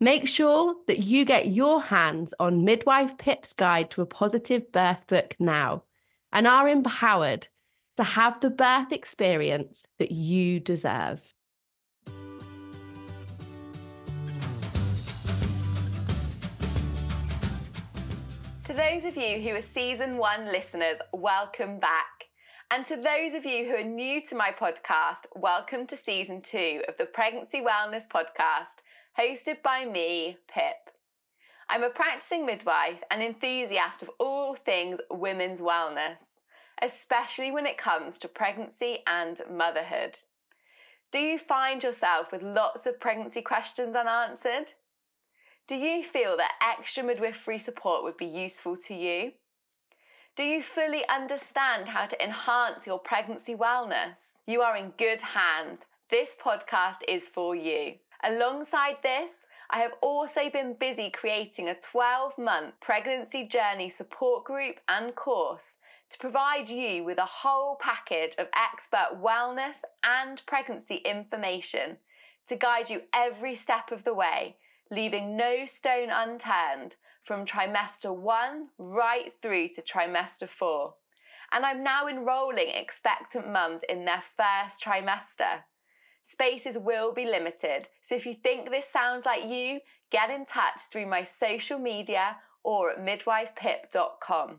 Make sure that you get your hands on Midwife Pip's Guide to a Positive Birth book now and are empowered to have the birth experience that you deserve. To those of you who are season one listeners, welcome back. And to those of you who are new to my podcast, welcome to season two of the Pregnancy Wellness Podcast, hosted by me, Pip. I'm a practicing midwife and enthusiast of all things women's wellness, especially when it comes to pregnancy and motherhood. Do you find yourself with lots of pregnancy questions unanswered? Do you feel that extra midwifery support would be useful to you? Do you fully understand how to enhance your pregnancy wellness? You are in good hands. This podcast is for you. Alongside this, I have also been busy creating a 12 month pregnancy journey support group and course to provide you with a whole package of expert wellness and pregnancy information to guide you every step of the way leaving no stone unturned from trimester one right through to trimester four. And I'm now enrolling expectant mums in their first trimester. Spaces will be limited, so if you think this sounds like you, get in touch through my social media or at midwifepip.com.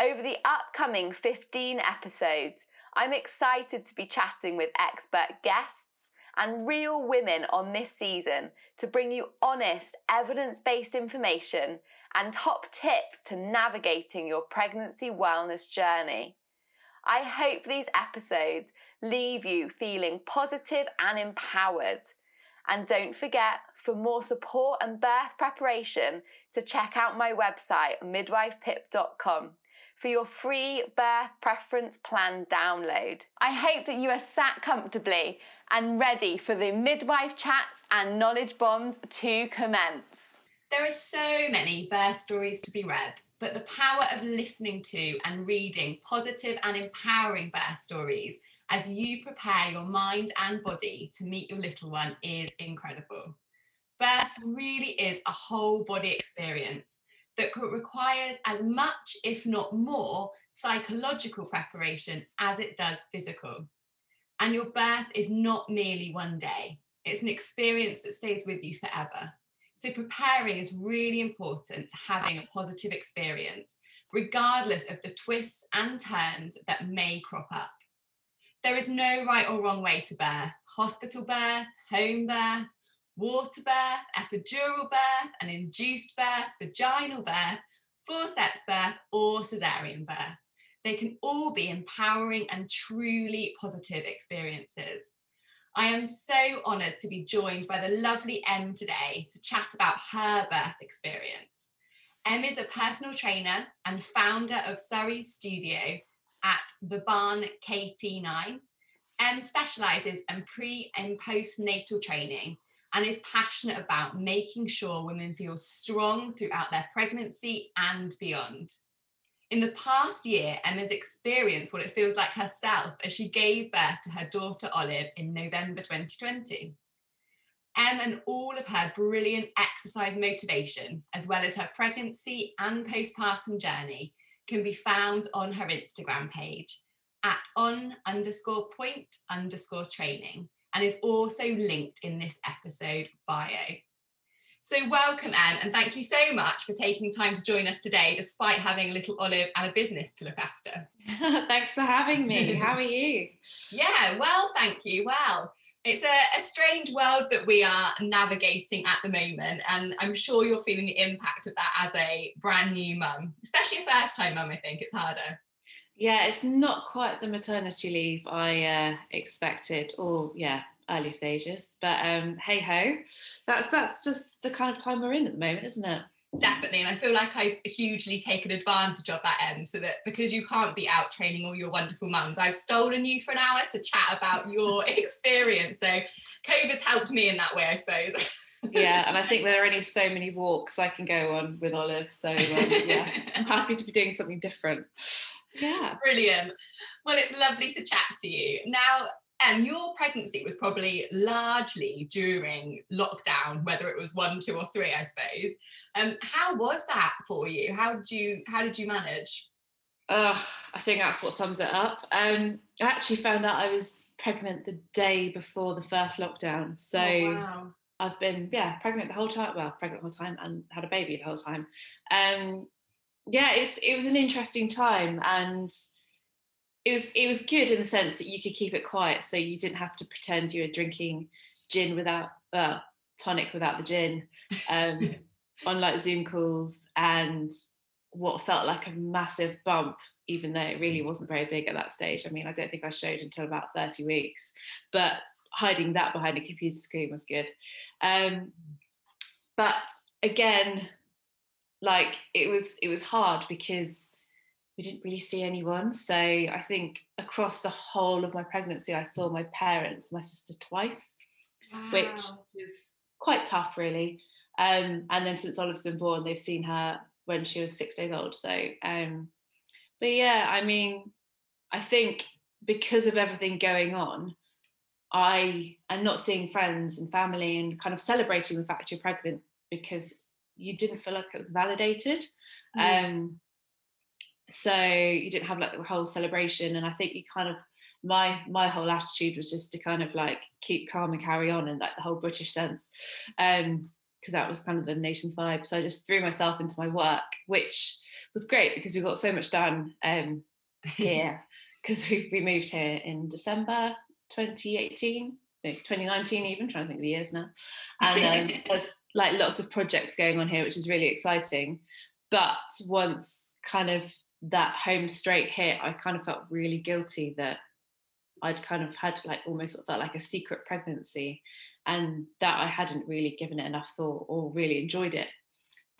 Over the upcoming 15 episodes, I'm excited to be chatting with expert guests and real women on this season to bring you honest, evidence based information and top tips to navigating your pregnancy wellness journey. I hope these episodes leave you feeling positive and empowered. And don't forget, for more support and birth preparation, to check out my website, midwifepip.com for your free birth preference plan download. I hope that you are sat comfortably and ready for the midwife chats and knowledge bombs to commence. There are so many birth stories to be read, but the power of listening to and reading positive and empowering birth stories as you prepare your mind and body to meet your little one is incredible. Birth really is a whole body experience that requires as much, if not more, psychological preparation as it does physical. And your birth is not merely one day, it's an experience that stays with you forever. So, preparing is really important to having a positive experience, regardless of the twists and turns that may crop up. There is no right or wrong way to birth hospital birth, home birth, water birth, epidural birth, an induced birth, vaginal birth, forceps birth, or cesarean birth. They can all be empowering and truly positive experiences. I am so honoured to be joined by the lovely Em today to chat about her birth experience. Em is a personal trainer and founder of Surrey Studio at the Barn KT9. Em um, specialises in pre and postnatal training and is passionate about making sure women feel strong throughout their pregnancy and beyond. In the past year, Emma's experienced what it feels like herself as she gave birth to her daughter Olive in November 2020. Em and all of her brilliant exercise motivation, as well as her pregnancy and postpartum journey, can be found on her Instagram page at on underscore point underscore training and is also linked in this episode bio. So, welcome, Anne, and thank you so much for taking time to join us today, despite having a little olive and a business to look after. Thanks for having me. How are you? yeah, well, thank you. Well, it's a, a, strange world that we are navigating at the moment, and I'm sure you're feeling the impact of that as a brand new mum, especially a first time mum. I think it's harder. Yeah, it's not quite the maternity leave I uh, expected, or yeah, early stages. But um, hey ho, that's that's just the kind of time we're in at the moment, isn't it? Definitely, and I feel like I've hugely taken advantage of that end, so that because you can't be out training all your wonderful mums, I've stolen you for an hour to chat about your experience. So COVID's helped me in that way, I suppose. yeah, and I think there are only so many walks I can go on with Olive. So um, yeah, I'm happy to be doing something different. Yeah, brilliant. Well, it's lovely to chat to you. Now, and your pregnancy was probably largely during lockdown, whether it was one, two, or three, I suppose. Um, how was that for you? How did you how did you manage? Uh, I think that's what sums it up. Um, I actually found out I was pregnant the day before the first lockdown. So oh, wow. I've been yeah pregnant the whole time. Well, pregnant the whole time and had a baby the whole time. Um, yeah, it's it was an interesting time and it was it was good in the sense that you could keep it quiet, so you didn't have to pretend you were drinking gin without uh, tonic without the gin um, on like Zoom calls, and what felt like a massive bump, even though it really wasn't very big at that stage. I mean, I don't think I showed until about thirty weeks, but hiding that behind a computer screen was good. Um, but again, like it was it was hard because we didn't really see anyone. So I think across the whole of my pregnancy, I saw my parents, my sister twice, wow. which was quite tough, really. Um, and then since Olive's been born, they've seen her when she was six days old. So, um, but yeah, I mean, I think because of everything going on, I am not seeing friends and family and kind of celebrating the fact you're pregnant because you didn't feel like it was validated. Mm. Um, so you didn't have like the whole celebration and i think you kind of my my whole attitude was just to kind of like keep calm and carry on in like the whole british sense um because that was kind of the nation's vibe. So i just threw myself into my work which was great because we got so much done um here because we, we moved here in december 2018 no, 2019 even trying to think of the years now. And um, there's like lots of projects going on here which is really exciting. But once kind of that home straight hit, I kind of felt really guilty that I'd kind of had like almost felt like a secret pregnancy and that I hadn't really given it enough thought or really enjoyed it.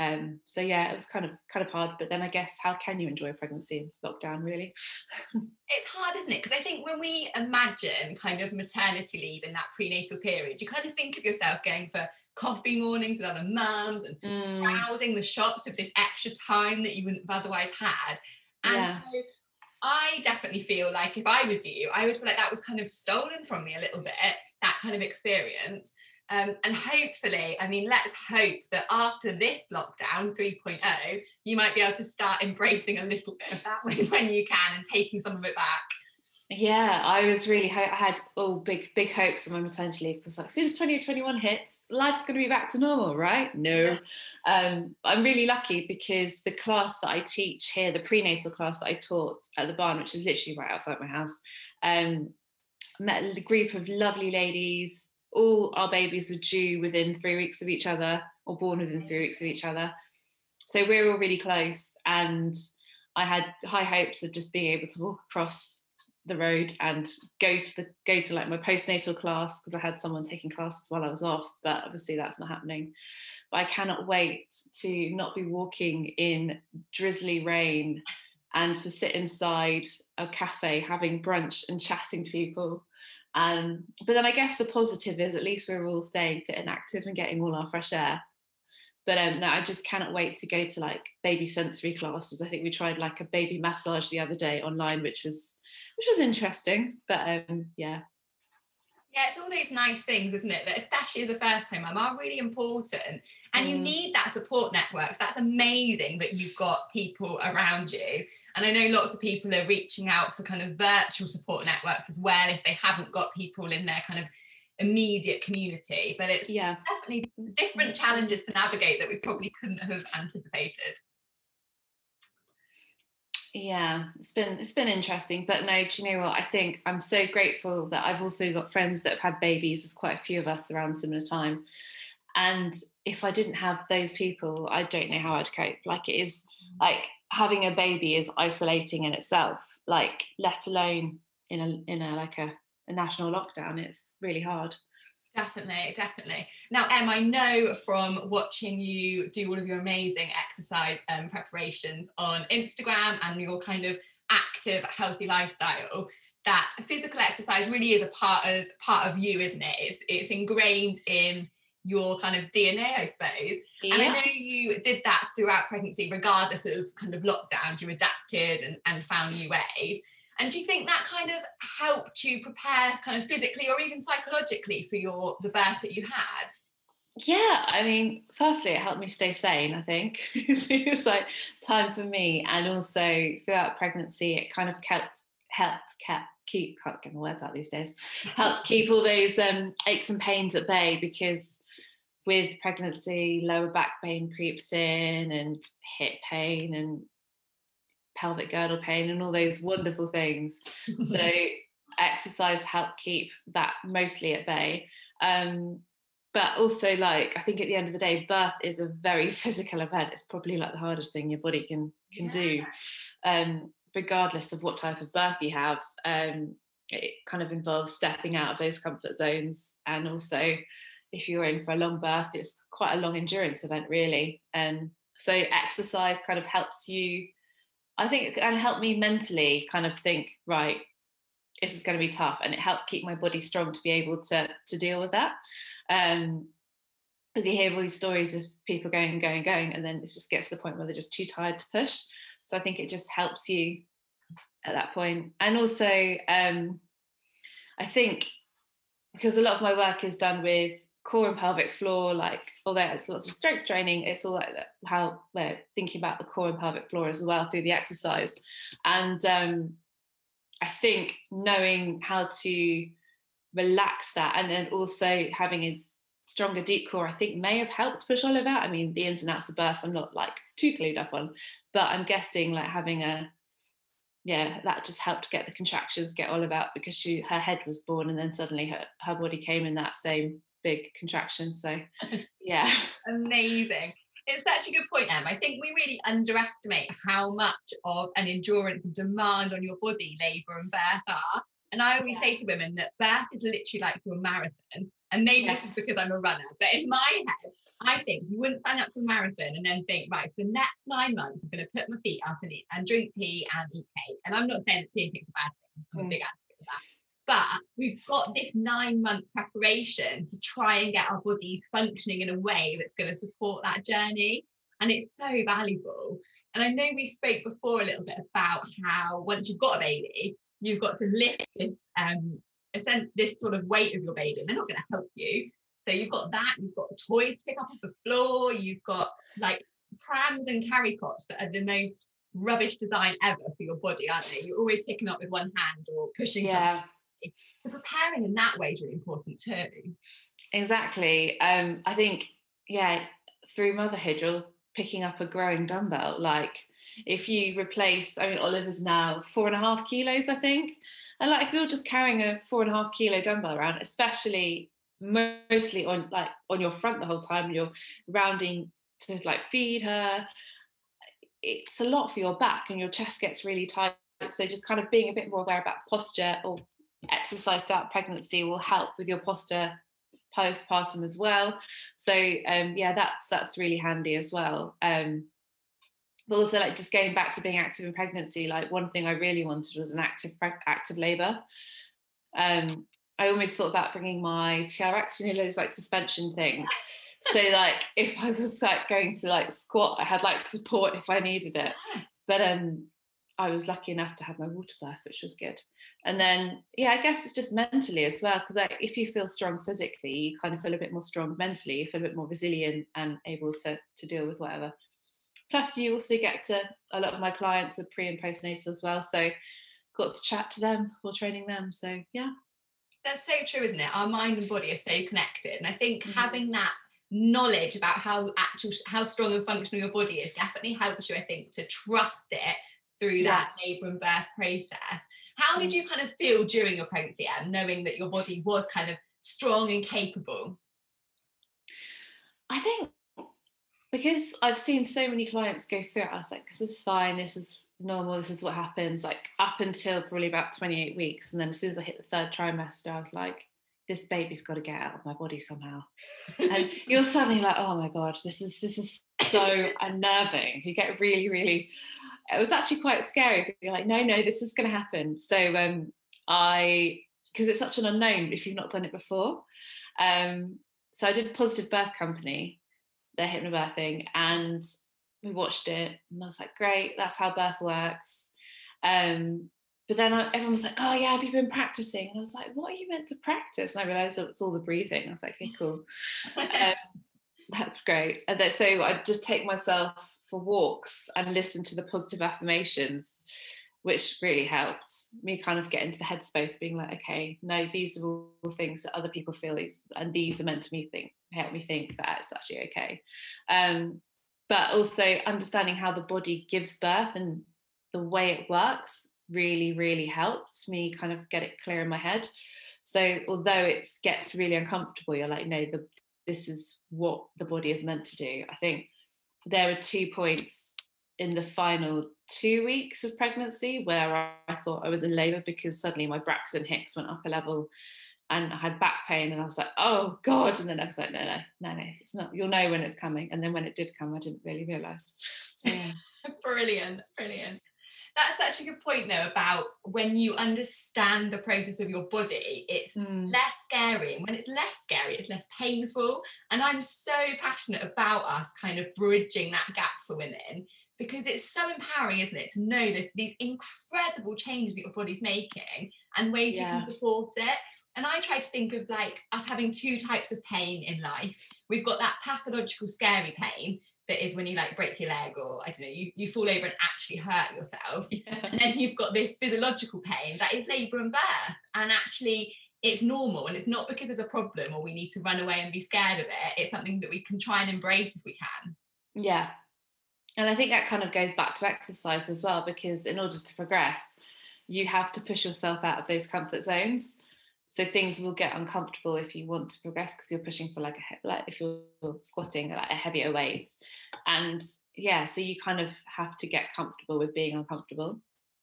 Um, so yeah, it was kind of kind of hard. But then I guess how can you enjoy a pregnancy lockdown really? it's hard, isn't it? Because I think when we imagine kind of maternity leave in that prenatal period, you kind of think of yourself going for coffee mornings with other mums and mm. browsing the shops with this extra time that you wouldn't have otherwise had. And yeah. so I definitely feel like if I was you, I would feel like that was kind of stolen from me a little bit, that kind of experience. Um, and hopefully, I mean, let's hope that after this lockdown 3.0, you might be able to start embracing a little bit of that when, when you can and taking some of it back. Yeah, I was really ho- I had all big big hopes on my maternity leave because like as soon as 2021 hits, life's going to be back to normal, right? No, um, I'm really lucky because the class that I teach here, the prenatal class that I taught at the barn, which is literally right outside my house, um, met a group of lovely ladies. All our babies were due within three weeks of each other, or born within three weeks of each other. So we're all really close, and I had high hopes of just being able to walk across the road and go to the go to like my postnatal class because I had someone taking classes while I was off, but obviously that's not happening. But I cannot wait to not be walking in drizzly rain and to sit inside a cafe having brunch and chatting to people. Um, but then I guess the positive is at least we're all staying fit and active and getting all our fresh air. But um, no, I just cannot wait to go to like baby sensory classes. I think we tried like a baby massage the other day online, which was which was interesting. But um, yeah. Yeah, it's all those nice things, isn't it? That especially as a first time mum are really important. And mm. you need that support networks. That's amazing that you've got people around you. And I know lots of people are reaching out for kind of virtual support networks as well if they haven't got people in their kind of immediate community, but it's yeah definitely different challenges to navigate that we probably couldn't have anticipated. Yeah, it's been it's been interesting, but no, do you know what? I think I'm so grateful that I've also got friends that have had babies. There's quite a few of us around similar time, and if I didn't have those people, I don't know how I'd cope. Like it is mm. like having a baby is isolating in itself. Like let alone in a in a like a, a national lockdown, it's really hard. Definitely, definitely. Now, Em, I know from watching you do all of your amazing exercise um, preparations on Instagram and your kind of active, healthy lifestyle that physical exercise really is a part of part of you, isn't it? It's it's ingrained in your kind of DNA, I suppose. Yeah. And I know you did that throughout pregnancy, regardless of kind of lockdowns, you adapted and, and found new ways. And do you think that kind of helped you prepare kind of physically or even psychologically for your the birth that you had? Yeah, I mean, firstly, it helped me stay sane, I think. it was like time for me. And also throughout pregnancy, it kind of kept helped kept keep can't get my words out these days, helped keep all those um, aches and pains at bay because with pregnancy, lower back pain creeps in and hip pain and pelvic girdle pain and all those wonderful things. so exercise helped keep that mostly at bay. Um, but also like I think at the end of the day, birth is a very physical event. It's probably like the hardest thing your body can can yeah. do. Um, regardless of what type of birth you have. Um, it kind of involves stepping out of those comfort zones and also if you're in for a long birth it's quite a long endurance event really and um, so exercise kind of helps you I think it kind of helped me mentally kind of think, right, this is going to be tough. And it helped keep my body strong to be able to, to deal with that. Um, because you hear all these stories of people going and going and going, and then it just gets to the point where they're just too tired to push. So I think it just helps you at that point. And also, um, I think because a lot of my work is done with core and pelvic floor, like although it's lots of strength training, it's all like how we're thinking about the core and pelvic floor as well through the exercise. And um, I think knowing how to relax that and then also having a stronger deep core, I think may have helped push Olive out. I mean, the ins and outs of births, I'm not like too clued up on, but I'm guessing like having a yeah, that just helped get the contractions get Olive out because she her head was born and then suddenly her, her body came in that same big contraction. So, yeah. Amazing. It's such a good point, Em. I think we really underestimate how much of an endurance and demand on your body labour and birth are. And I always yeah. say to women that birth is literally like a marathon. And maybe yeah. this is because I'm a runner, but in my head, I think you wouldn't sign up for a marathon and then think, right, for the next nine months, I'm going to put my feet up and, eat, and drink tea and eat cake. And I'm not saying that tea and cake's a bad thing. I'm a mm. big advocate. But we've got this nine month preparation to try and get our bodies functioning in a way that's going to support that journey. And it's so valuable. And I know we spoke before a little bit about how once you've got a baby, you've got to lift this um this sort of weight of your baby. They're not going to help you. So you've got that, you've got toys to pick up off the floor, you've got like prams and carry cots that are the most rubbish design ever for your body, aren't they? You're always picking up with one hand or pushing yeah. something so preparing in that way is really important too. Exactly. Um, I think, yeah, through motherhood, you're picking up a growing dumbbell. Like if you replace, I mean, Oliver's now four and a half kilos, I think. And like if you're just carrying a four and a half kilo dumbbell around, especially mostly on like on your front the whole time, you're rounding to like feed her. It's a lot for your back and your chest gets really tight. So just kind of being a bit more aware about posture or exercise throughout pregnancy will help with your posture postpartum as well. So um, yeah, that's that's really handy as well. Um, but also like just going back to being active in pregnancy, like one thing I really wanted was an active active labour. Um, I almost thought about bringing my TRX, you know, those like suspension things. so like if I was like going to like squat, I had like support if I needed it. But um I was lucky enough to have my water birth, which was good. And then, yeah, I guess it's just mentally as well, because like, if you feel strong physically, you kind of feel a bit more strong mentally, you feel a bit more resilient and able to to deal with whatever. Plus, you also get to a lot of my clients are pre and postnatal as well, so got to chat to them while training them. So yeah, that's so true, isn't it? Our mind and body are so connected. And I think mm-hmm. having that knowledge about how actual how strong and functional your body is definitely helps you, I think, to trust it through yeah. that labour and birth process. How did mm. you kind of feel during your pregnancy, and knowing that your body was kind of strong and capable? I think because I've seen so many clients go through it, I was like, this is fine, this is normal, this is what happens, like up until probably about 28 weeks. And then as soon as I hit the third trimester, I was like, this baby's got to get out of my body somehow. and you're suddenly like, oh my God, this is this is so unnerving. You get really, really it was actually quite scary. Because you're like, no, no, this is gonna happen. So um I because it's such an unknown if you've not done it before. Um, so I did Positive Birth Company, their hypnobirthing, and we watched it, and I was like, great, that's how birth works. Um, but then I, everyone was like, oh yeah, have you been practicing? And I was like, what are you meant to practice? And I realized it's all the breathing. I was like, okay, cool. um, that's great. And then, so I just take myself for walks and listen to the positive affirmations which really helped me kind of get into the headspace being like okay no these are all things that other people feel these and these are meant to me think help me think that it's actually okay. Um, but also understanding how the body gives birth and the way it works really really helped me kind of get it clear in my head. So although it gets really uncomfortable you're like no the this is what the body is meant to do i think there are two points in the final two weeks of pregnancy where I, thought I was in labour because suddenly my Braxton Hicks went up a level and I had back pain and I was like, oh God. And then I was like, no, no, no, no, it's not, you'll know when it's coming. And then when it did come, I didn't really realise. So, yeah. brilliant, brilliant. That's such a good point though about when you understand the process of your body, it's mm. less scary. And when it's less scary, it's less painful. And I'm so passionate about us kind of bridging that gap for women because it's so empowering, isn't it, to know this, these incredible changes that your body's making and ways yeah. you can support it. And I try to think of like us having two types of pain in life. We've got that pathological, scary pain that is when you like break your leg or I don't know, you, you fall over and actually hurt yourself. Yeah. And then you've got this physiological pain that is labour and birth. And actually, it's normal and it's not because there's a problem or we need to run away and be scared of it. It's something that we can try and embrace if we can. Yeah, and I think that kind of goes back to exercise as well, because in order to progress, you have to push yourself out of those comfort zones. So things will get uncomfortable if you want to progress because you're pushing for like a like if you're squatting like a heavier weight, and yeah, so you kind of have to get comfortable with being uncomfortable.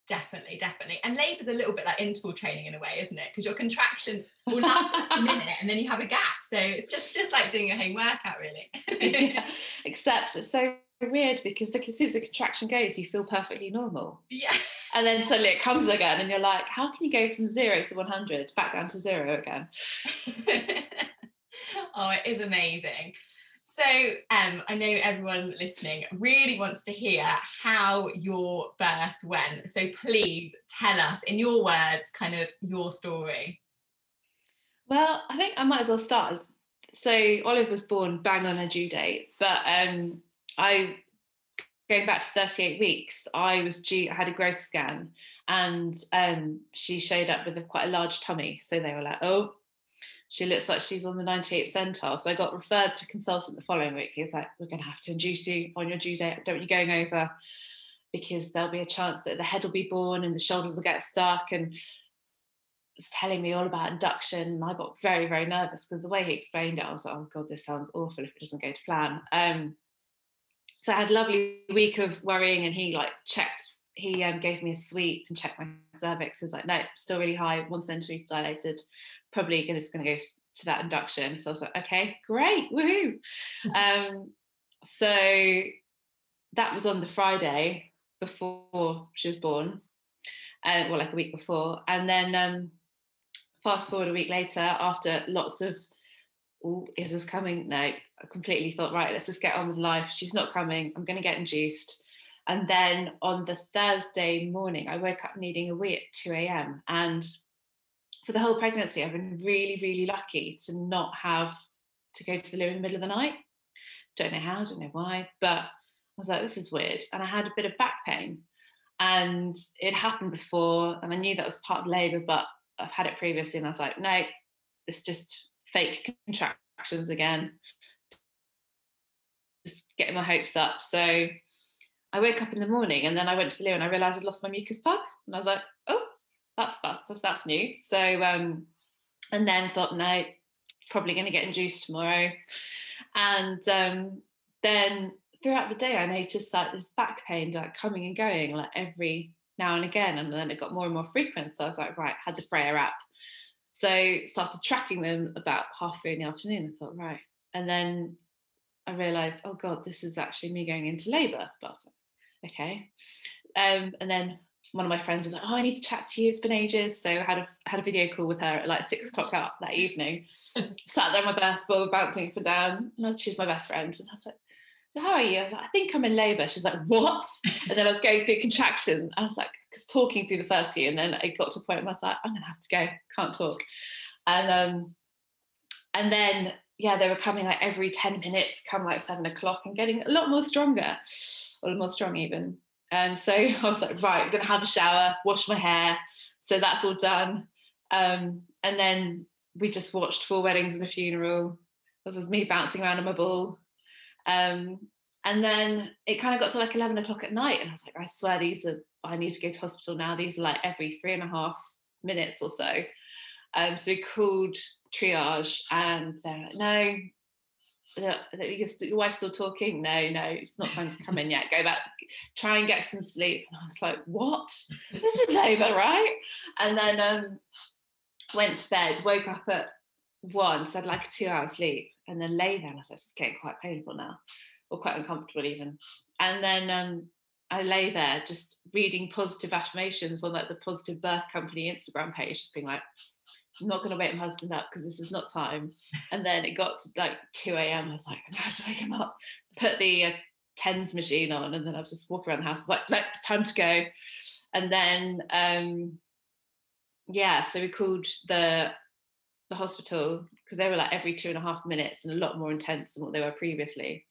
Definitely, definitely. And labor's a little bit like interval training in a way, isn't it? Because your contraction will last a minute and then you have a gap. So it's just just like doing a home workout, really. yeah. Except it's so weird because the, as soon as the contraction goes, you feel perfectly normal. Yeah. And then suddenly it comes again, and you're like, how can you go from zero to 100 back down to zero again? oh, it is amazing. So, um, I know everyone listening really wants to hear how your birth went. So, please tell us in your words, kind of your story. Well, I think I might as well start. So, Olive was born bang on her due date, but um, I going back to 38 weeks, I was due, I had a growth scan and um, she showed up with a, quite a large tummy. So they were like, oh, she looks like she's on the 98th centile. So I got referred to a consultant the following week. He was like, we're going to have to induce you on your due date. Don't you going over because there'll be a chance that the head will be born and the shoulders will get stuck. And was telling me all about induction. And I got very, very nervous because the way he explained it, I was like, oh God, this sounds awful if it doesn't go to plan. Um, so I had a lovely week of worrying, and he like checked. He um, gave me a sweep and checked my cervix. He was like, no, still really high, one centimeter dilated. Probably gonna, just going to go to that induction. So I was like, okay, great, woohoo! um, so that was on the Friday before she was born, uh, well, like a week before, and then um, fast forward a week later, after lots of oh, is this coming? No, I completely thought, right, let's just get on with life. She's not coming. I'm going to get induced. And then on the Thursday morning, I woke up needing a wee at 2 a.m. And for the whole pregnancy, I've been really, really lucky to not have to go to the loo in the middle of the night. Don't know how, don't know why, but I was like, this is weird. And I had a bit of back pain. And it happened before, and I knew that was part of labour, but I've had it previously, and I was like, no, it's just fake contractions again. Just getting my hopes up. So I woke up in the morning, and then I went to the loo, and I realised I'd lost my mucus plug, and I was like, oh, that's that's that's, that's new. So um, and then thought, no, probably going to get induced tomorrow, and um, then throughout the day, I noticed like this back pain like coming and going like every now and again, and then it got more and more frequent. So I was like, right, had the Freya app. So started tracking them about half three in the afternoon. I thought, right, and then I realised, oh god, this is actually me going into labour. But I was like, okay. Um, and then one of my friends was like, "Oh, I need to chat to you. It's been ages." So I had a had a video call with her at like six o'clock out that evening. Sat there in my birth ball, bouncing up and down. And she's my best friend, and I was like, "How are you?" I was like, "I think I'm in labour. She's like, "What?" and then I was going through contraction. I was like, because talking through the first few, and then it got to a point where I was like, "I'm gonna have to go. Can't talk." And um, and then yeah, they were coming like every 10 minutes, come like seven o'clock and getting a lot more stronger, or more strong even. Um, so I was like, right, I'm gonna have a shower, wash my hair. So that's all done. Um, and then we just watched Four Weddings and a Funeral. This was me bouncing around on my ball. Um, and then it kind of got to like 11 o'clock at night. And I was like, I swear these are, I need to go to hospital now. These are like every three and a half minutes or so. Um, so we called triage and no, your wife's still talking. No, no, it's not time to come in yet. Go back, try and get some sleep. And I was like, what? This is labour, right? And then um, went to bed, woke up at one, so I had like a two hour sleep, and then lay there. And I said, it's getting quite painful now, or quite uncomfortable even. And then um, I lay there just reading positive affirmations on like the Positive Birth Company Instagram page, just being like, I'm not going to wake my husband up because this is not time. And then it got to like 2 a.m. I was like, I have to wake him up, put the uh, TENS machine on, and then I was just walking around the house. Like, it's time to go. And then, um, yeah, so we called the the hospital because they were like every two and a half minutes and a lot more intense than what they were previously.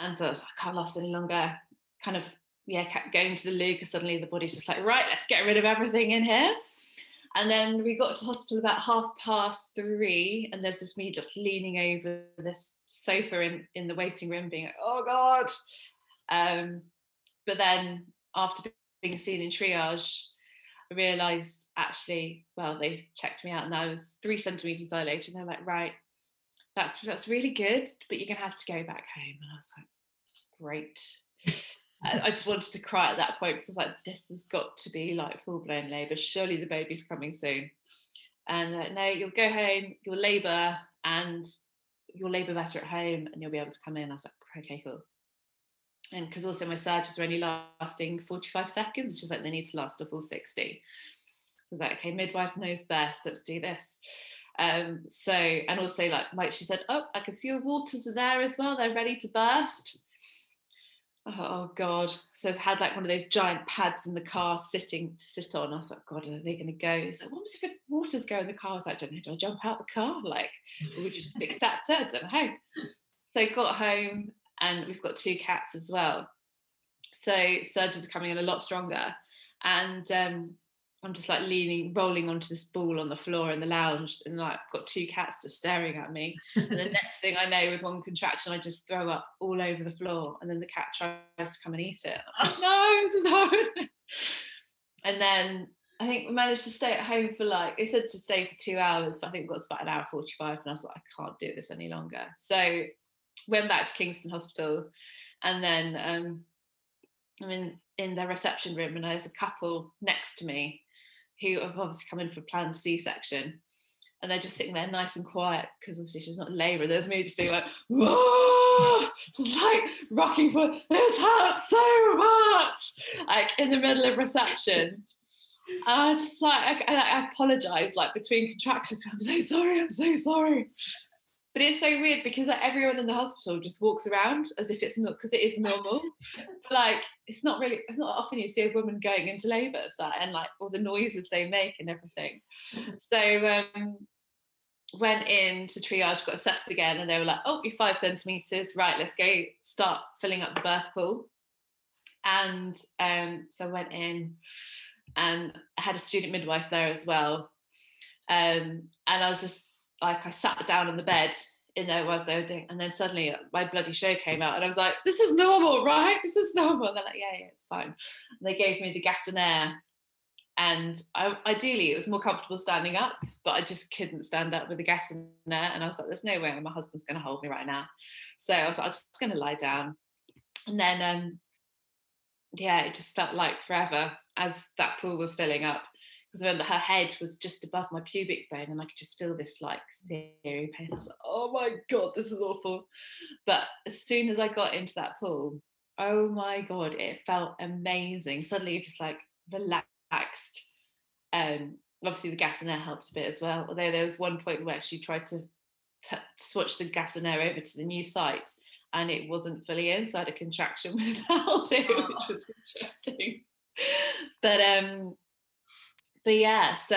And so I was like, I can't last any longer. Kind of, yeah, kept going to the loo because suddenly the body's just like, right, let's get rid of everything in here. And then we got to hospital about half past three, and there's just me just leaning over this sofa in, in the waiting room, being like, oh God. Um, but then after being seen in triage, realised actually, well, they checked me out and I was three centimetres dilated. And they're like, right, that's that's really good, but you're gonna have to go back home. And I was like, great. I just wanted to cry at that point because I was like, this has got to be like full blown labour. Surely the baby's coming soon. And no, you'll go home, you'll labour, and you'll labour better at home, and you'll be able to come in. I was like, okay, cool. And because also my surges are only lasting 45 seconds, which is like they need to last a full 60. I was like, okay, midwife knows best, let's do this. Um, so, and also like Mike, she said, oh, I can see your waters are there as well, they're ready to burst. Oh god. So it's had like one of those giant pads in the car sitting to sit on. I was like god are they going to go? He's like what was if the waters go in the car? I was like don't know do i jump out the car? Like would you just accept it? I don't know. So got home and we've got two cats as well so surges are coming in a lot stronger and um, I'm just like leaning, rolling onto this ball on the floor in the lounge, and like I've got two cats just staring at me. And the next thing I know, with one contraction, I just throw up all over the floor, and then the cat tries to come and eat it. Like, no, this is horrible. and then I think we managed to stay at home for like it said to stay for two hours, but I think we got to about an hour forty-five, and I was like, I can't do this any longer. So went back to Kingston Hospital, and then um, I'm in in their reception room, and there's a couple next to me who have obviously come in for planned C-section, and they're just sitting there nice and quiet because obviously she's not in labour. There's me just being like, whoa, just like rocking for this hurts so much, like in the middle of reception. I just like I, I apologize like between contractions. I'm so sorry. I'm so sorry. But it's so weird because like everyone in the hospital just walks around as if it's not because it is normal. but like it's not really it's not often you see a woman going into labour so, and like all the noises they make and everything. So um went in to triage, got assessed again, and they were like, oh, you're five centimetres, right, let's go start filling up the birth pool. And um, so I went in and I had a student midwife there as well. Um, and I was just like, I sat down on the bed in there whilst they were doing, and then suddenly my bloody show came out, and I was like, "This is normal, right? This is normal." And they're like, "Yeah, yeah, it's fine." And they gave me the gas and air, and I, ideally it was more comfortable standing up, but I just couldn't stand up with the gas and air, and I was like, "There's no way my husband's going to hold me right now," so I was like, "I'm just going to lie down," and then um, yeah, it just felt like forever as that pool was filling up because I remember her head was just above my pubic bone and I could just feel this like searing pain. I was like, oh my God, this is awful. But as soon as I got into that pool, oh my God, it felt amazing. Suddenly just like relaxed. Um, obviously the gas and air helped a bit as well. Although there was one point where she tried to t- switch the gas and air over to the new site and it wasn't fully in, so I had a contraction without it, which was interesting. But um but yeah, so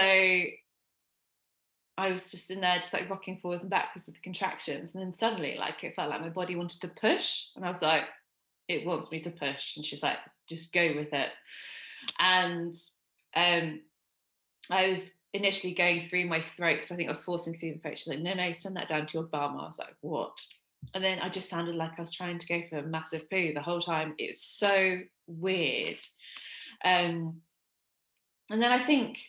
I was just in there, just like rocking forwards and backwards with the contractions. And then suddenly, like, it felt like my body wanted to push. And I was like, it wants me to push. And she's like, just go with it. And um, I was initially going through my throat because I think I was forcing through the throat. She's like, no, no, send that down to your bum. I was like, what? And then I just sounded like I was trying to go for a massive poo the whole time. It was so weird. Um, and then I think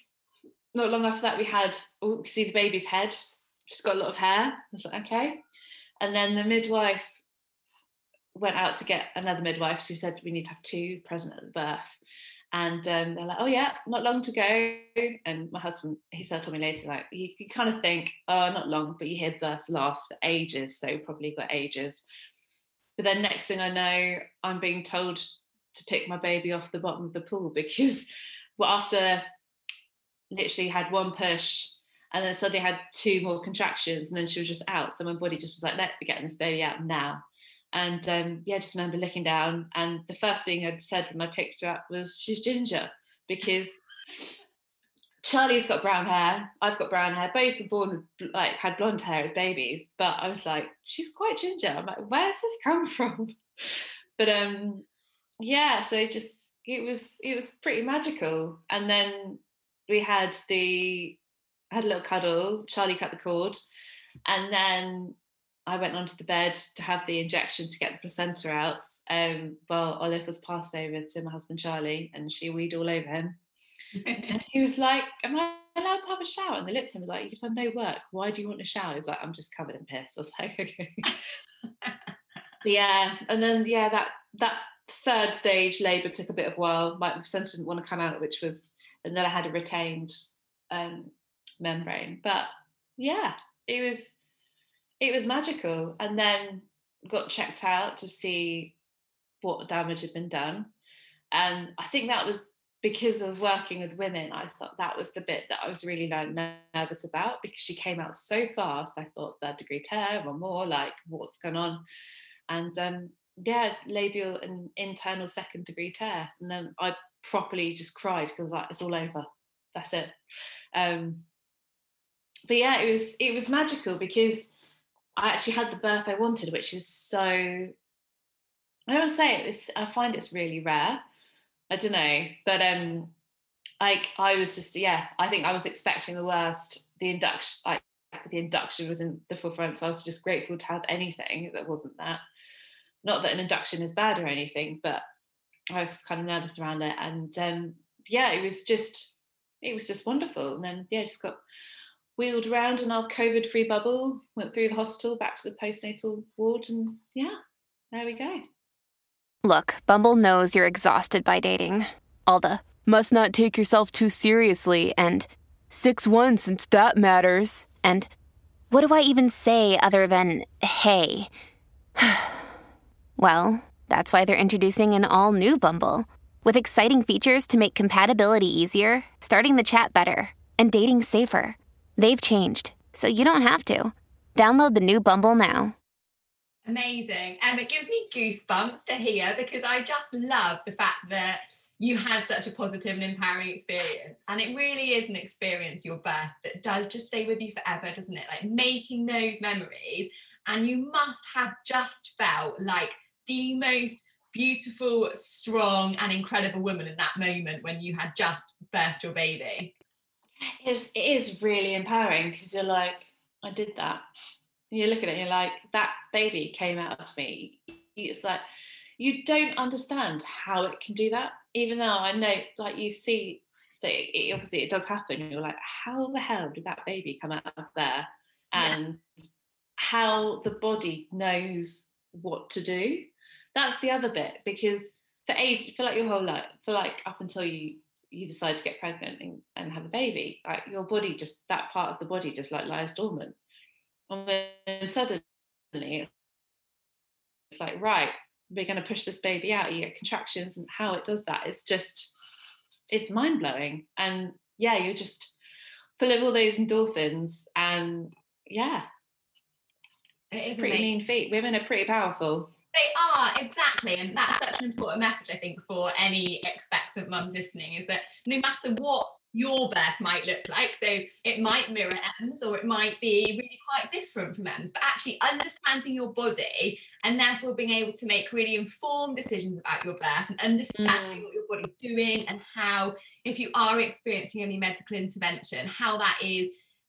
not long after that we had oh, we see the baby's head. She's got a lot of hair. I was like, okay. And then the midwife went out to get another midwife. She said we need to have two present at the birth. And um, they're like, oh yeah, not long to go. And my husband, he said to me later, like, you, you kind of think, oh, not long, but you hear births last for ages, so probably got ages. But then next thing I know, I'm being told to pick my baby off the bottom of the pool because well, after literally had one push and then suddenly had two more contractions and then she was just out. So my body just was like, let me get this baby out now. And um, yeah, just remember looking down and the first thing I'd said when I picked her up was she's ginger because Charlie's got brown hair. I've got brown hair. Both were born like had blonde hair as babies, but I was like, she's quite ginger. I'm like, where's this come from? But um, yeah, so just it was it was pretty magical. And then we had the had a little cuddle. Charlie cut the cord, and then I went onto the bed to have the injection to get the placenta out. Um, well, Olive was passed over to my husband Charlie, and she weed all over him. and he was like, "Am I allowed to have a shower?" And they looked at him was like, "You've done no work. Why do you want a shower?" He's like, "I'm just covered in piss." I was like, "Okay." yeah, and then yeah, that that third stage labour took a bit of while. My placenta didn't want to come out, which was, and then I had a retained um, membrane. But yeah, it was it was magical. And then got checked out to see what damage had been done. And I think that was because of working with women, I thought that was the bit that I was really like, nervous about because she came out so fast. I thought third degree tear or more, like what's going on. And um, yeah, labial and internal second degree tear. And then I properly just cried because like it's all over. That's it. Um, but yeah, it was it was magical because I actually had the birth I wanted, which is so. I don't say it was. I find it's really rare. I don't know, but um, like I was just yeah. I think I was expecting the worst. The induction, like the induction was in the forefront, so I was just grateful to have anything that wasn't that not that an induction is bad or anything, but I was kind of nervous around it. And um, yeah, it was just it was just wonderful. And then yeah, just got wheeled around in our COVID-free bubble, went through the hospital, back to the postnatal ward, and yeah, there we go. Look, Bumble knows you're exhausted by dating. All the must not take yourself too seriously and six one since that matters. And what do I even say other than hey? Well, that's why they're introducing an all new Bumble with exciting features to make compatibility easier, starting the chat better, and dating safer. They've changed, so you don't have to. Download the new Bumble now. Amazing. Um, it gives me goosebumps to hear because I just love the fact that you had such a positive and empowering experience. And it really is an experience, your birth, that does just stay with you forever, doesn't it? Like making those memories. And you must have just felt like the most beautiful, strong, and incredible woman in that moment when you had just birthed your baby? It's, it is really empowering because you're like, I did that. You look at it and you're like, that baby came out of me. It's like, you don't understand how it can do that, even though I know, like, you see that it, it, obviously it does happen. You're like, how the hell did that baby come out of there? And yeah. how the body knows what to do. That's the other bit because for age, for like your whole life, for like up until you you decide to get pregnant and, and have a baby, like your body just that part of the body just like lies dormant. And then suddenly it's like, right, we're going to push this baby out. You get contractions, and how it does that, it's just, it's mind blowing. And yeah, you're just full of all those endorphins. And yeah, it's a pretty mean feat. Women are pretty powerful. They are exactly, and that's such an important message I think for any expectant mums listening is that no matter what your birth might look like. So it might mirror Em's or it might be really quite different from Em's, but actually understanding your body and therefore being able to make really informed decisions about your birth and understanding mm. what your body's doing and how, if you are experiencing any medical intervention, how that is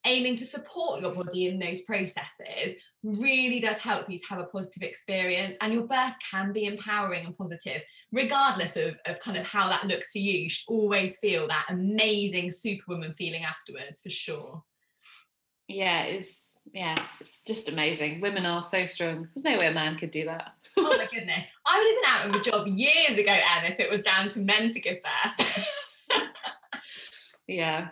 aiming to support your body in those processes really does help you to have a positive experience and your birth can be empowering and positive regardless of, of kind of how that looks for you. You should always feel that amazing superwoman feeling afterwards for sure. Yeah it's yeah it's just amazing. Women are so strong. There's no way a man could do that. Oh my goodness. I would have been out of a job years ago Em if it was down to men to give birth yeah.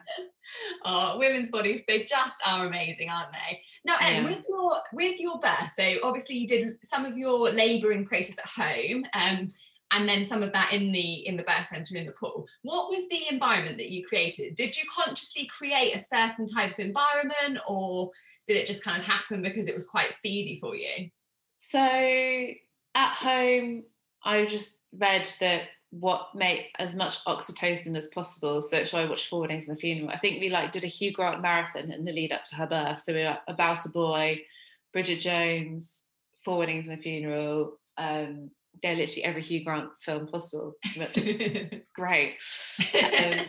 Oh women's bodies they just are amazing aren't they? Now Em, yeah. with your with your birth so obviously you did some of your laboring process at home um and then some of that in the in the birth center in the pool. What was the environment that you created? Did you consciously create a certain type of environment or did it just kind of happen because it was quite speedy for you? So at home i just read that what make as much oxytocin as possible. So I watched Four Weddings and a Funeral. I think we like did a Hugh Grant marathon in the lead up to her birth. So we were like About a Boy, Bridget Jones, Four Weddings and a Funeral. Um, yeah, literally every Hugh Grant film possible. great. Um,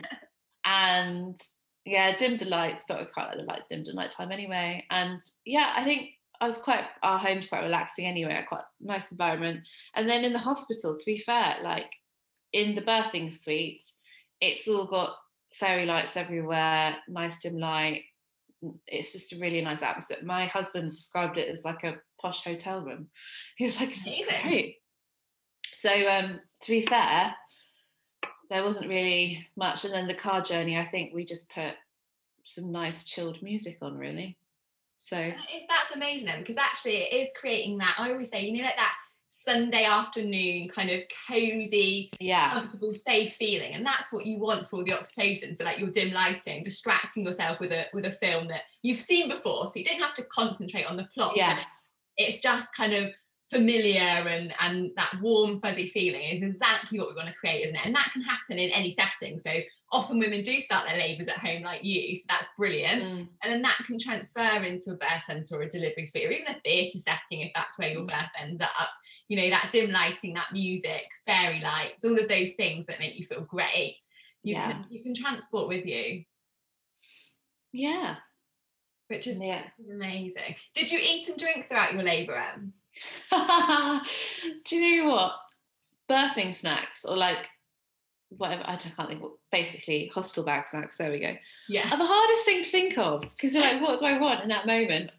and yeah, dimmed the lights, but I can't let the lights dimmed at night time anyway. And yeah, I think I was quite our home's quite relaxing anyway, a quite nice environment. And then in the hospital, to be fair, like in the birthing suite, it's all got fairy lights everywhere, nice dim light. It's just a really nice atmosphere. My husband described it as like a posh hotel room. He was like, it's great. So um, to be fair, there wasn't really much. And then the car journey, I think we just put some nice chilled music on, really. So that's amazing because actually it is creating that. I always say, you know, like that Sunday afternoon kind of cozy, yeah, comfortable, safe feeling, and that's what you want for all the oxytocin. So like your dim lighting, distracting yourself with a with a film that you've seen before, so you don't have to concentrate on the plot. Yeah, it's just kind of familiar and and that warm fuzzy feeling is exactly what we want to create isn't it and that can happen in any setting so often women do start their labours at home like you so that's brilliant mm. and then that can transfer into a birth centre or a delivery suite or even a theatre setting if that's where your mm. birth ends up you know that dim lighting that music fairy lights all of those things that make you feel great you yeah. can you can transport with you yeah which is yeah. amazing did you eat and drink throughout your labour Em? Do you know what? Birthing snacks or like whatever I can't think what basically hospital bag snacks, there we go. Yeah. Are the hardest thing to think of because you're like, what do I want in that moment?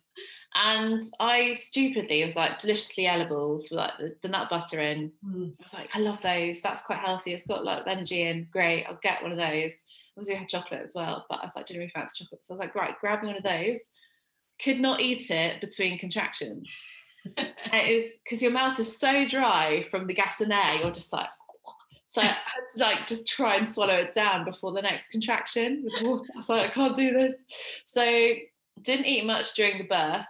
And I stupidly was like Deliciously Ella balls with like the, the nut butter in. Mm. I was like, I love those. That's quite healthy. It's got like energy in. Great. I'll get one of those. Obviously, I had chocolate as well, but I was like, didn't really fancy chocolate. So I was like, right, grab me one of those. Could not eat it between contractions it was because your mouth is so dry from the gas and air, you're just like, so I had to like just try and swallow it down before the next contraction with water. I was like, I can't do this. So didn't eat much during the birth.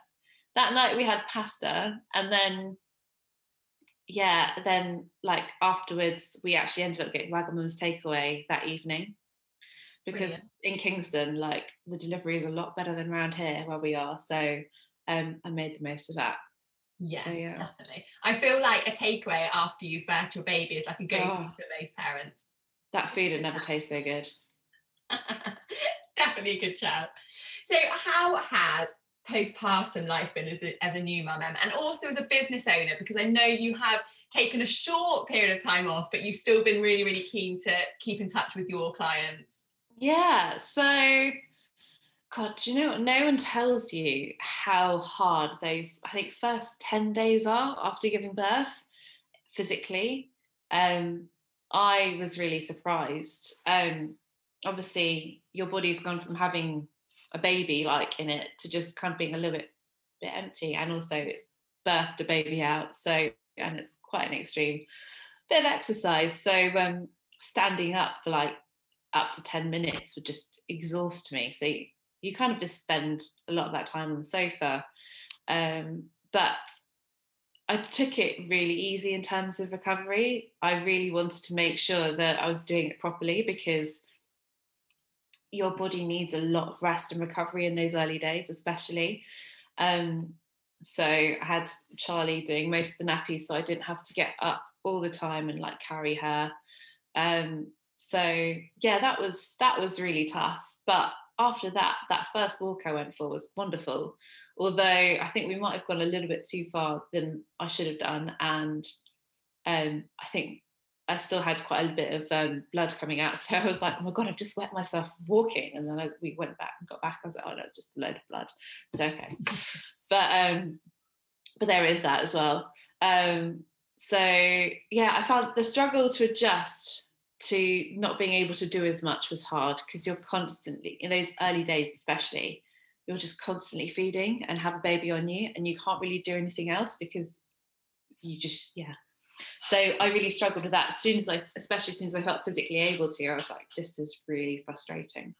That night we had pasta, and then yeah, then like afterwards we actually ended up getting Wagamama's takeaway that evening because Brilliant. in Kingston, like the delivery is a lot better than around here where we are. So um, I made the most of that Yeah, so, yeah, definitely. I feel like a takeaway after you've birthed your baby is like a go oh, for most parents. That food would never taste so good. definitely a good shout. So, how has postpartum life been as a, as a new mum and also as a business owner? Because I know you have taken a short period of time off, but you've still been really, really keen to keep in touch with your clients. Yeah. So, God, do you know no one tells you how hard those, I think, first 10 days are after giving birth physically. Um, I was really surprised. Um, obviously, your body's gone from having a baby like in it to just kind of being a little bit bit empty, and also it's birthed a baby out. So, and it's quite an extreme bit of exercise. So, um, standing up for like up to 10 minutes would just exhaust me. So, you kind of just spend a lot of that time on the sofa. Um, but I took it really easy in terms of recovery. I really wanted to make sure that I was doing it properly because your body needs a lot of rest and recovery in those early days, especially. Um, so I had Charlie doing most of the nappies, so I didn't have to get up all the time and like carry her. Um, so yeah, that was that was really tough. But after that, that first walk I went for was wonderful. Although I think we might have gone a little bit too far than I should have done. And um, I think I still had quite a bit of um, blood coming out. So I was like, oh my God, I've just wet myself walking. And then I, we went back and got back. I was like, oh no, just a load of blood. It's okay. but um, but there is that as well. Um, so yeah, I found the struggle to adjust to not being able to do as much was hard because you're constantly in those early days especially you're just constantly feeding and have a baby on you and you can't really do anything else because you just yeah so i really struggled with that as soon as i especially as soon as i felt physically able to i was like this is really frustrating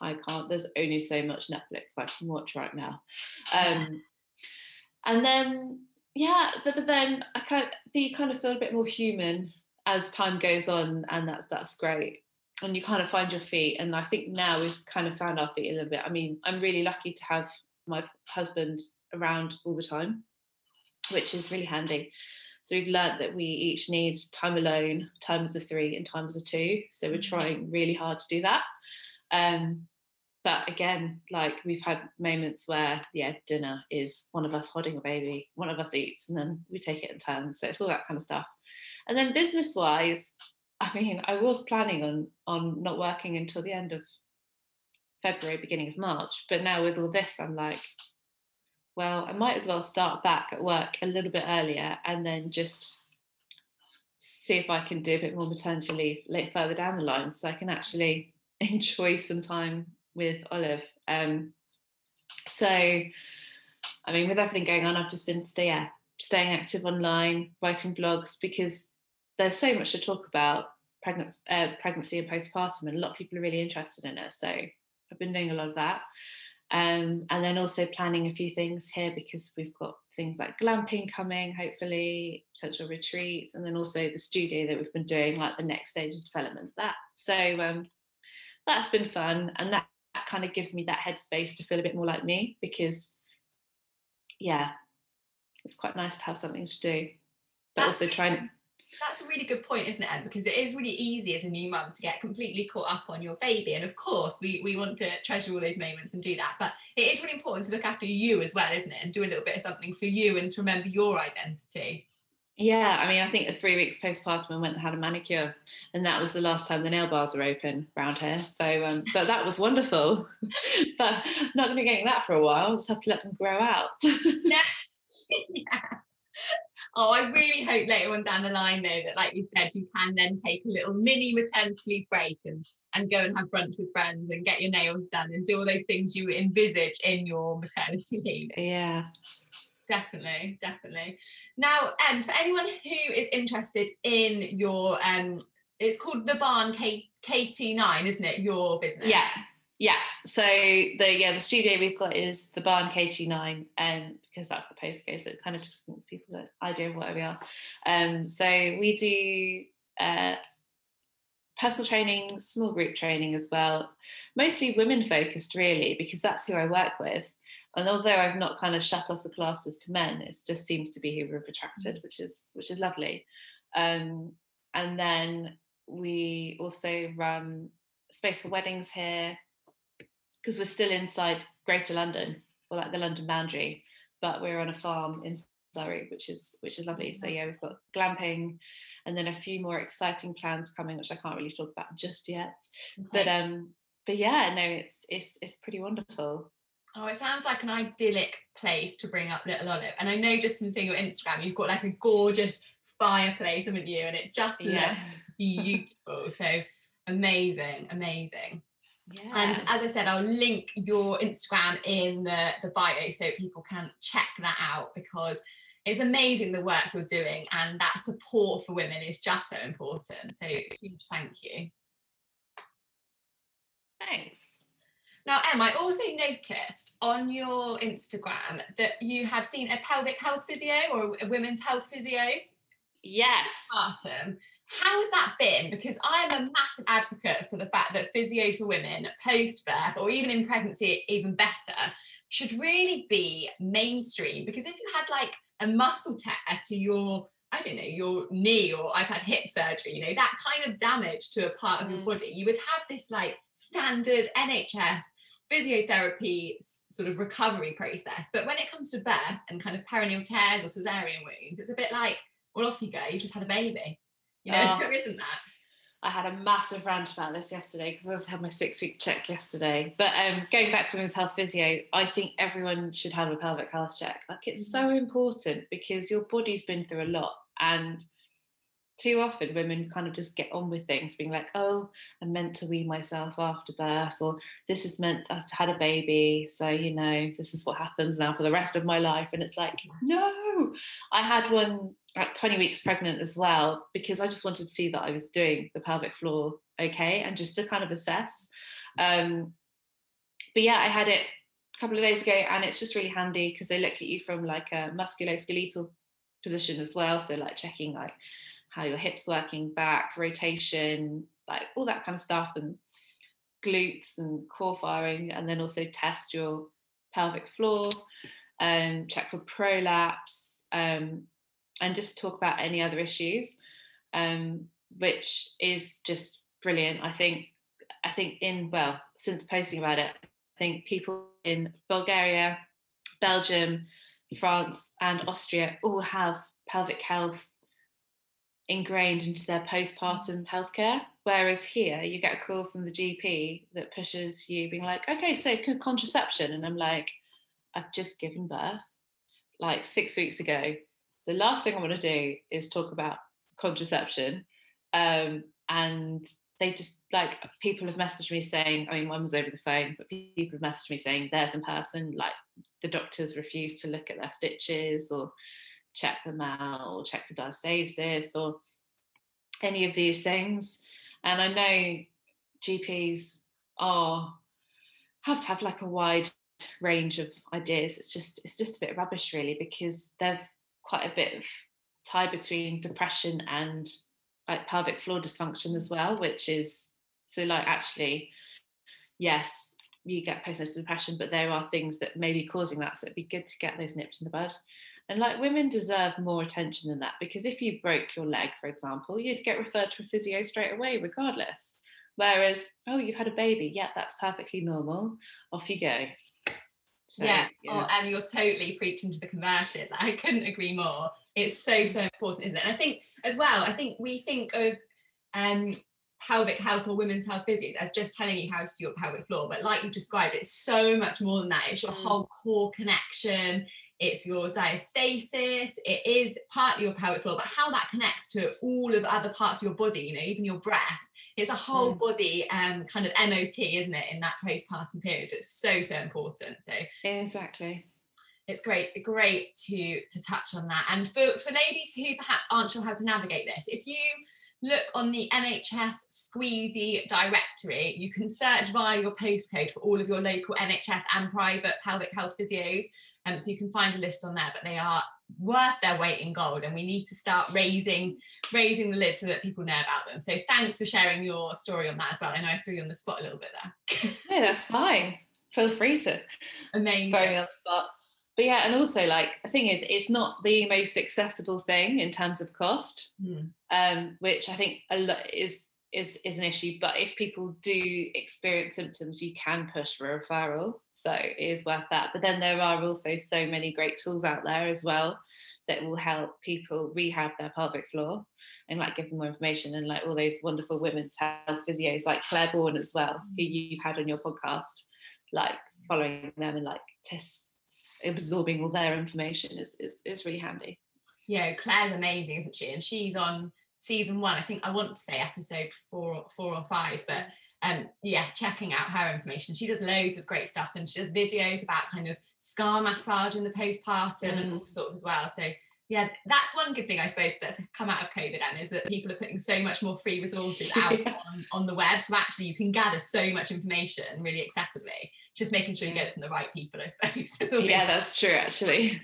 i can't there's only so much netflix i can watch right now um, and then yeah but then i kind of you kind of feel a bit more human as time goes on, and that's that's great. And you kind of find your feet. And I think now we've kind of found our feet a little bit. I mean, I'm really lucky to have my husband around all the time, which is really handy. So we've learned that we each need time alone, time as a three, and time as a two. So we're mm. trying really hard to do that. Um, but again, like we've had moments where, yeah, dinner is one of us holding a baby, one of us eats, and then we take it in turns. So it's all that kind of stuff. And then business wise, I mean, I was planning on on not working until the end of February, beginning of March. But now with all this, I'm like, well, I might as well start back at work a little bit earlier and then just see if I can do a bit more maternity leave later further down the line so I can actually enjoy some time with Olive. Um, so, I mean, with everything going on, I've just been stay, yeah, staying active online, writing blogs because there's so much to talk about pregnancy, uh, pregnancy and postpartum, and a lot of people are really interested in it. So I've been doing a lot of that. Um, and then also planning a few things here because we've got things like glamping coming, hopefully, potential retreats, and then also the studio that we've been doing, like the next stage of development. That so um, that's been fun, and that, that kind of gives me that headspace to feel a bit more like me because, yeah, it's quite nice to have something to do, but that's also trying that's a really good point, isn't it, Em? Because it is really easy as a new mum to get completely caught up on your baby. And of course, we, we want to treasure all those moments and do that. But it is really important to look after you as well, isn't it? And do a little bit of something for you and to remember your identity. Yeah, I mean, I think the three weeks postpartum, I went and had a manicure, and that was the last time the nail bars were open around here. So, um, but that was wonderful. but I'm not going to be getting that for a while. I'll just have to let them grow out. yeah. yeah. Oh, I really hope later on down the line, though, that like you said, you can then take a little mini maternity break and and go and have brunch with friends and get your nails done and do all those things you envisage in your maternity leave. Yeah. Definitely, definitely. Now, um, for anyone who is interested in your um, it's called the Barn K- KT9, isn't it? Your business. Yeah. Yeah. So the yeah the studio we've got is the Barn KT9, and because that's the postcode, so it kind of just gives people an idea of where we are. Um, so we do uh, personal training, small group training as well, mostly women focused really, because that's who I work with. And although I've not kind of shut off the classes to men, it just seems to be who we've attracted, mm. which is which is lovely. Um, and then we also run space for weddings here because we're still inside Greater London or like the London boundary, but we're on a farm in Surrey, which is which is lovely. So yeah, we've got glamping, and then a few more exciting plans coming, which I can't really talk about just yet. Okay. But um, but yeah, no, it's it's it's pretty wonderful. Oh, it sounds like an idyllic place to bring up Little Olive. And I know just from seeing your Instagram, you've got like a gorgeous fireplace, haven't you? And it just looks beautiful. so amazing, amazing. Yeah. And as I said, I'll link your Instagram in the, the bio so people can check that out because it's amazing the work you're doing and that support for women is just so important. So huge thank you. Thanks. Now, Em, I also noticed on your Instagram that you have seen a pelvic health physio or a women's health physio. Yes. Artem. How has that been? Because I am a massive advocate for the fact that physio for women post birth or even in pregnancy, even better, should really be mainstream. Because if you had like a muscle tear to your I don't know, your knee or I've had hip surgery, you know, that kind of damage to a part of mm. your body, you would have this like standard NHS physiotherapy sort of recovery process. But when it comes to birth and kind of perineal tears or cesarean wounds, it's a bit like, well, off you go, you just had a baby. You know, oh, there isn't that. I had a massive rant about this yesterday because I also had my six week check yesterday. But um, going back to women's health physio, I think everyone should have a pelvic health check. Like it's mm-hmm. so important because your body's been through a lot and too often women kind of just get on with things being like oh i'm meant to wean myself after birth or this is meant i've had a baby so you know this is what happens now for the rest of my life and it's like no i had one at 20 weeks pregnant as well because i just wanted to see that i was doing the pelvic floor okay and just to kind of assess. Um but yeah i had it a couple of days ago and it's just really handy because they look at you from like a musculoskeletal position as well. So like checking like how your hips working back, rotation, like all that kind of stuff, and glutes and core firing, and then also test your pelvic floor, um, check for prolapse, um, and just talk about any other issues, um, which is just brilliant. I think I think in well, since posting about it, I think people in Bulgaria, Belgium, France, and Austria all have pelvic health ingrained into their postpartum healthcare. Whereas here, you get a call from the GP that pushes you, being like, okay, so contraception. And I'm like, I've just given birth like six weeks ago. The last thing I want to do is talk about contraception. Um, and they just like people have messaged me saying, I mean, one was over the phone, but people have messaged me saying there's in person, like the doctors refuse to look at their stitches or check them out or check for diastasis or any of these things. And I know GPs are have to have like a wide range of ideas. It's just it's just a bit rubbish really because there's quite a bit of tie between depression and like pelvic floor dysfunction as well, which is so like actually, yes, you get postnatal depression, but there are things that may be causing that. So it'd be good to get those nips in the bud. And like women deserve more attention than that because if you broke your leg, for example, you'd get referred to a physio straight away, regardless. Whereas, oh, you've had a baby, yeah, that's perfectly normal. Off you go. So, yeah. yeah. Oh, and you're totally preaching to the converted. Like, I couldn't agree more. It's so so important, isn't it? And I think as well. I think we think of um, pelvic health or women's health physios as just telling you how to do your pelvic floor, but like you described, it's so much more than that. It's your mm. whole core connection it's your diastasis, it is partly your pelvic floor, but how that connects to all of other parts of your body, you know, even your breath. It's a whole mm. body um, kind of MOT, isn't it, in that postpartum period? It's so, so important. So exactly. It's great, great to to touch on that. And for, for ladies who perhaps aren't sure how to navigate this, if you look on the NHS Squeezy directory, you can search via your postcode for all of your local NHS and private pelvic health physios. Um, so you can find a list on there, but they are worth their weight in gold and we need to start raising raising the lid so that people know about them. So thanks for sharing your story on that as well. I know i threw you on the spot a little bit there. No that's fine. Feel free to amazing. throw me on the spot. But yeah and also like the thing is it's not the most accessible thing in terms of cost mm. um, which i think a lot is is is an issue but if people do experience symptoms you can push for a referral so it is worth that. But then there are also so many great tools out there as well that will help people rehab their pelvic floor and like give them more information and like all those wonderful women's health physios like Clare Bourne as well who mm. you've had on your podcast like following them and like tests absorbing all their information is is, is really handy. Yeah Clare's amazing isn't she? And she's on season one. I think I want to say episode four, four or five, but um, yeah, checking out her information. She does loads of great stuff, and she does videos about kind of scar massage in the postpartum mm. and all sorts as well. So yeah, that's one good thing I suppose that's come out of COVID and is that people are putting so much more free resources out yeah. on, on the web. So actually you can gather so much information really accessibly. Just making sure you get it from the right people, I suppose. yeah, that's true actually.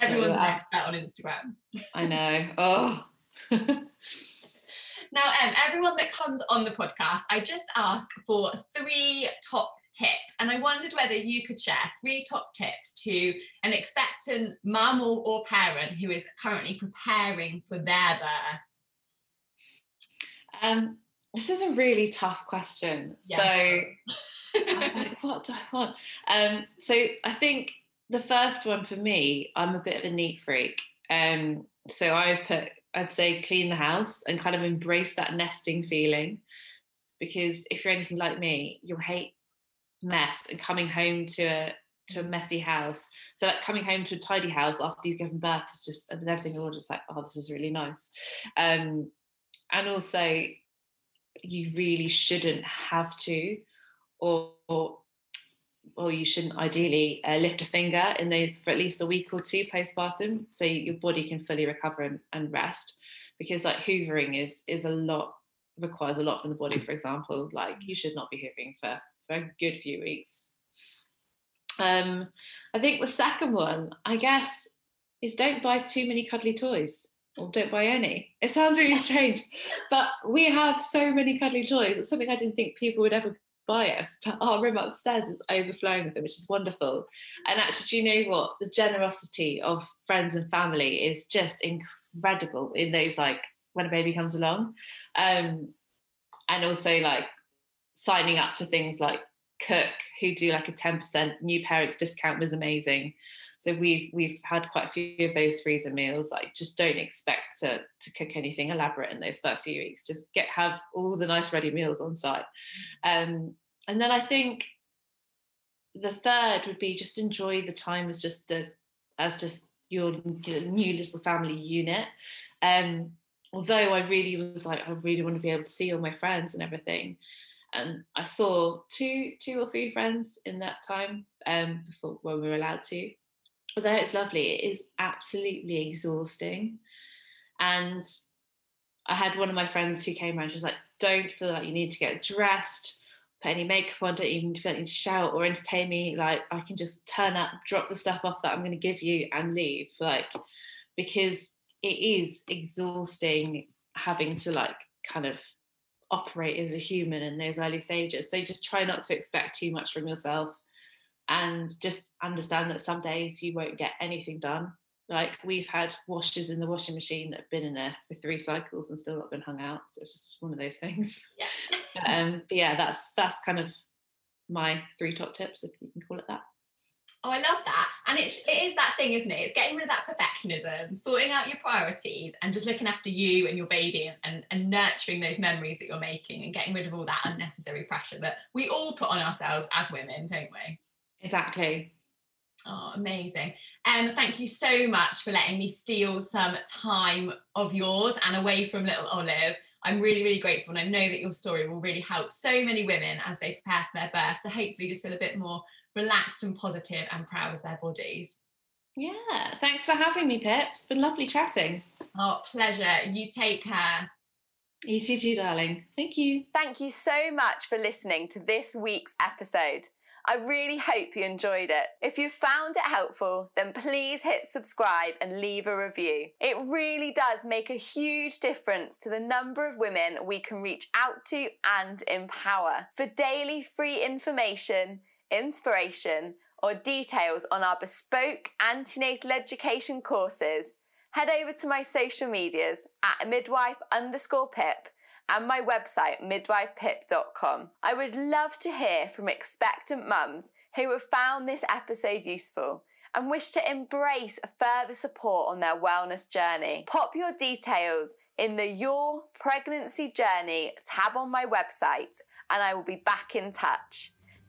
Everyone's an expert on Instagram. I know. Oh, now, um, everyone that comes on the podcast, I just ask for three top tips. And I wondered whether you could share three top tips to an expectant mum or, or parent who is currently preparing for their birth. Um, this is a really tough question. Yeah. So I was like, what do I want? Um, so I think the first one for me, I'm a bit of a neat freak. Um, so I've put I'd say clean the house and kind of embrace that nesting feeling. Because if you're anything like me, you'll hate mess and coming home to a to a messy house. So like coming home to a tidy house after you've given birth is just and everything all just like, oh, this is really nice. Um, and also you really shouldn't have to or, or or you shouldn't ideally uh, lift a finger in the for at least a week or two postpartum, so your body can fully recover and, and rest. Because like hoovering is is a lot requires a lot from the body. For example, like you should not be hoovering for for a good few weeks. Um, I think the second one, I guess, is don't buy too many cuddly toys or don't buy any. It sounds really strange, but we have so many cuddly toys. It's something I didn't think people would ever biased. Our room upstairs is overflowing with them, which is wonderful. And actually, do you know what? The generosity of friends and family is just incredible in those like when a baby comes along. Um, and also like signing up to things like Cook, who do like a 10% new parents discount was amazing. So we've we've had quite a few of those freezer meals. Like just don't expect to to cook anything elaborate in those first few weeks. Just get have all the nice ready meals on site. Um, and then I think the third would be just enjoy the time as just the as just your, your new little family unit. Um, although I really was like, I really want to be able to see all my friends and everything. And I saw two, two or three friends in that time um, before when we were allowed to although it's lovely, it is absolutely exhausting. And I had one of my friends who came around, she was like, don't feel like you need to get dressed, put any makeup on, don't even feel like need to shout or entertain me. Like I can just turn up, drop the stuff off that I'm gonna give you and leave. Like because it is exhausting having to like kind of operate as a human in those early stages. So just try not to expect too much from yourself and just understand that some days you won't get anything done. Like we've had washers in the washing machine that have been in there for three cycles and still not been hung out. So it's just one of those things. Yeah. um, but yeah, that's that's kind of my three top tips, if you can call it that. Oh, I love that. And it's it is that thing, isn't it? It's getting rid of that perfectionism, sorting out your priorities and just looking after you and your baby and, and, and nurturing those memories that you're making and getting rid of all that unnecessary pressure that we all put on ourselves as women, don't we? Exactly. Oh, amazing. Um, thank you so much for letting me steal some time of yours and away from little Olive. I'm really, really grateful. And I know that your story will really help so many women as they prepare for their birth to hopefully just feel a bit more relaxed and positive and proud of their bodies. Yeah, thanks for having me, Pip. It's been lovely chatting. Oh, pleasure. You take care. You too, too, darling. Thank you. Thank you so much for listening to this week's episode. I really hope you enjoyed it. If you found it helpful, then please hit subscribe and leave a review. It really does make a huge difference to the number of women we can reach out to and empower. For daily free information, inspiration, or details on our bespoke antenatal education courses, head over to my social medias at midwife underscore pip and my website, midwifepip.com. I would love to hear from expectant mums who have found this episode useful and wish to embrace further support on their wellness journey. Pop your details in the Your Pregnancy Journey tab on my website, and I will be back in touch.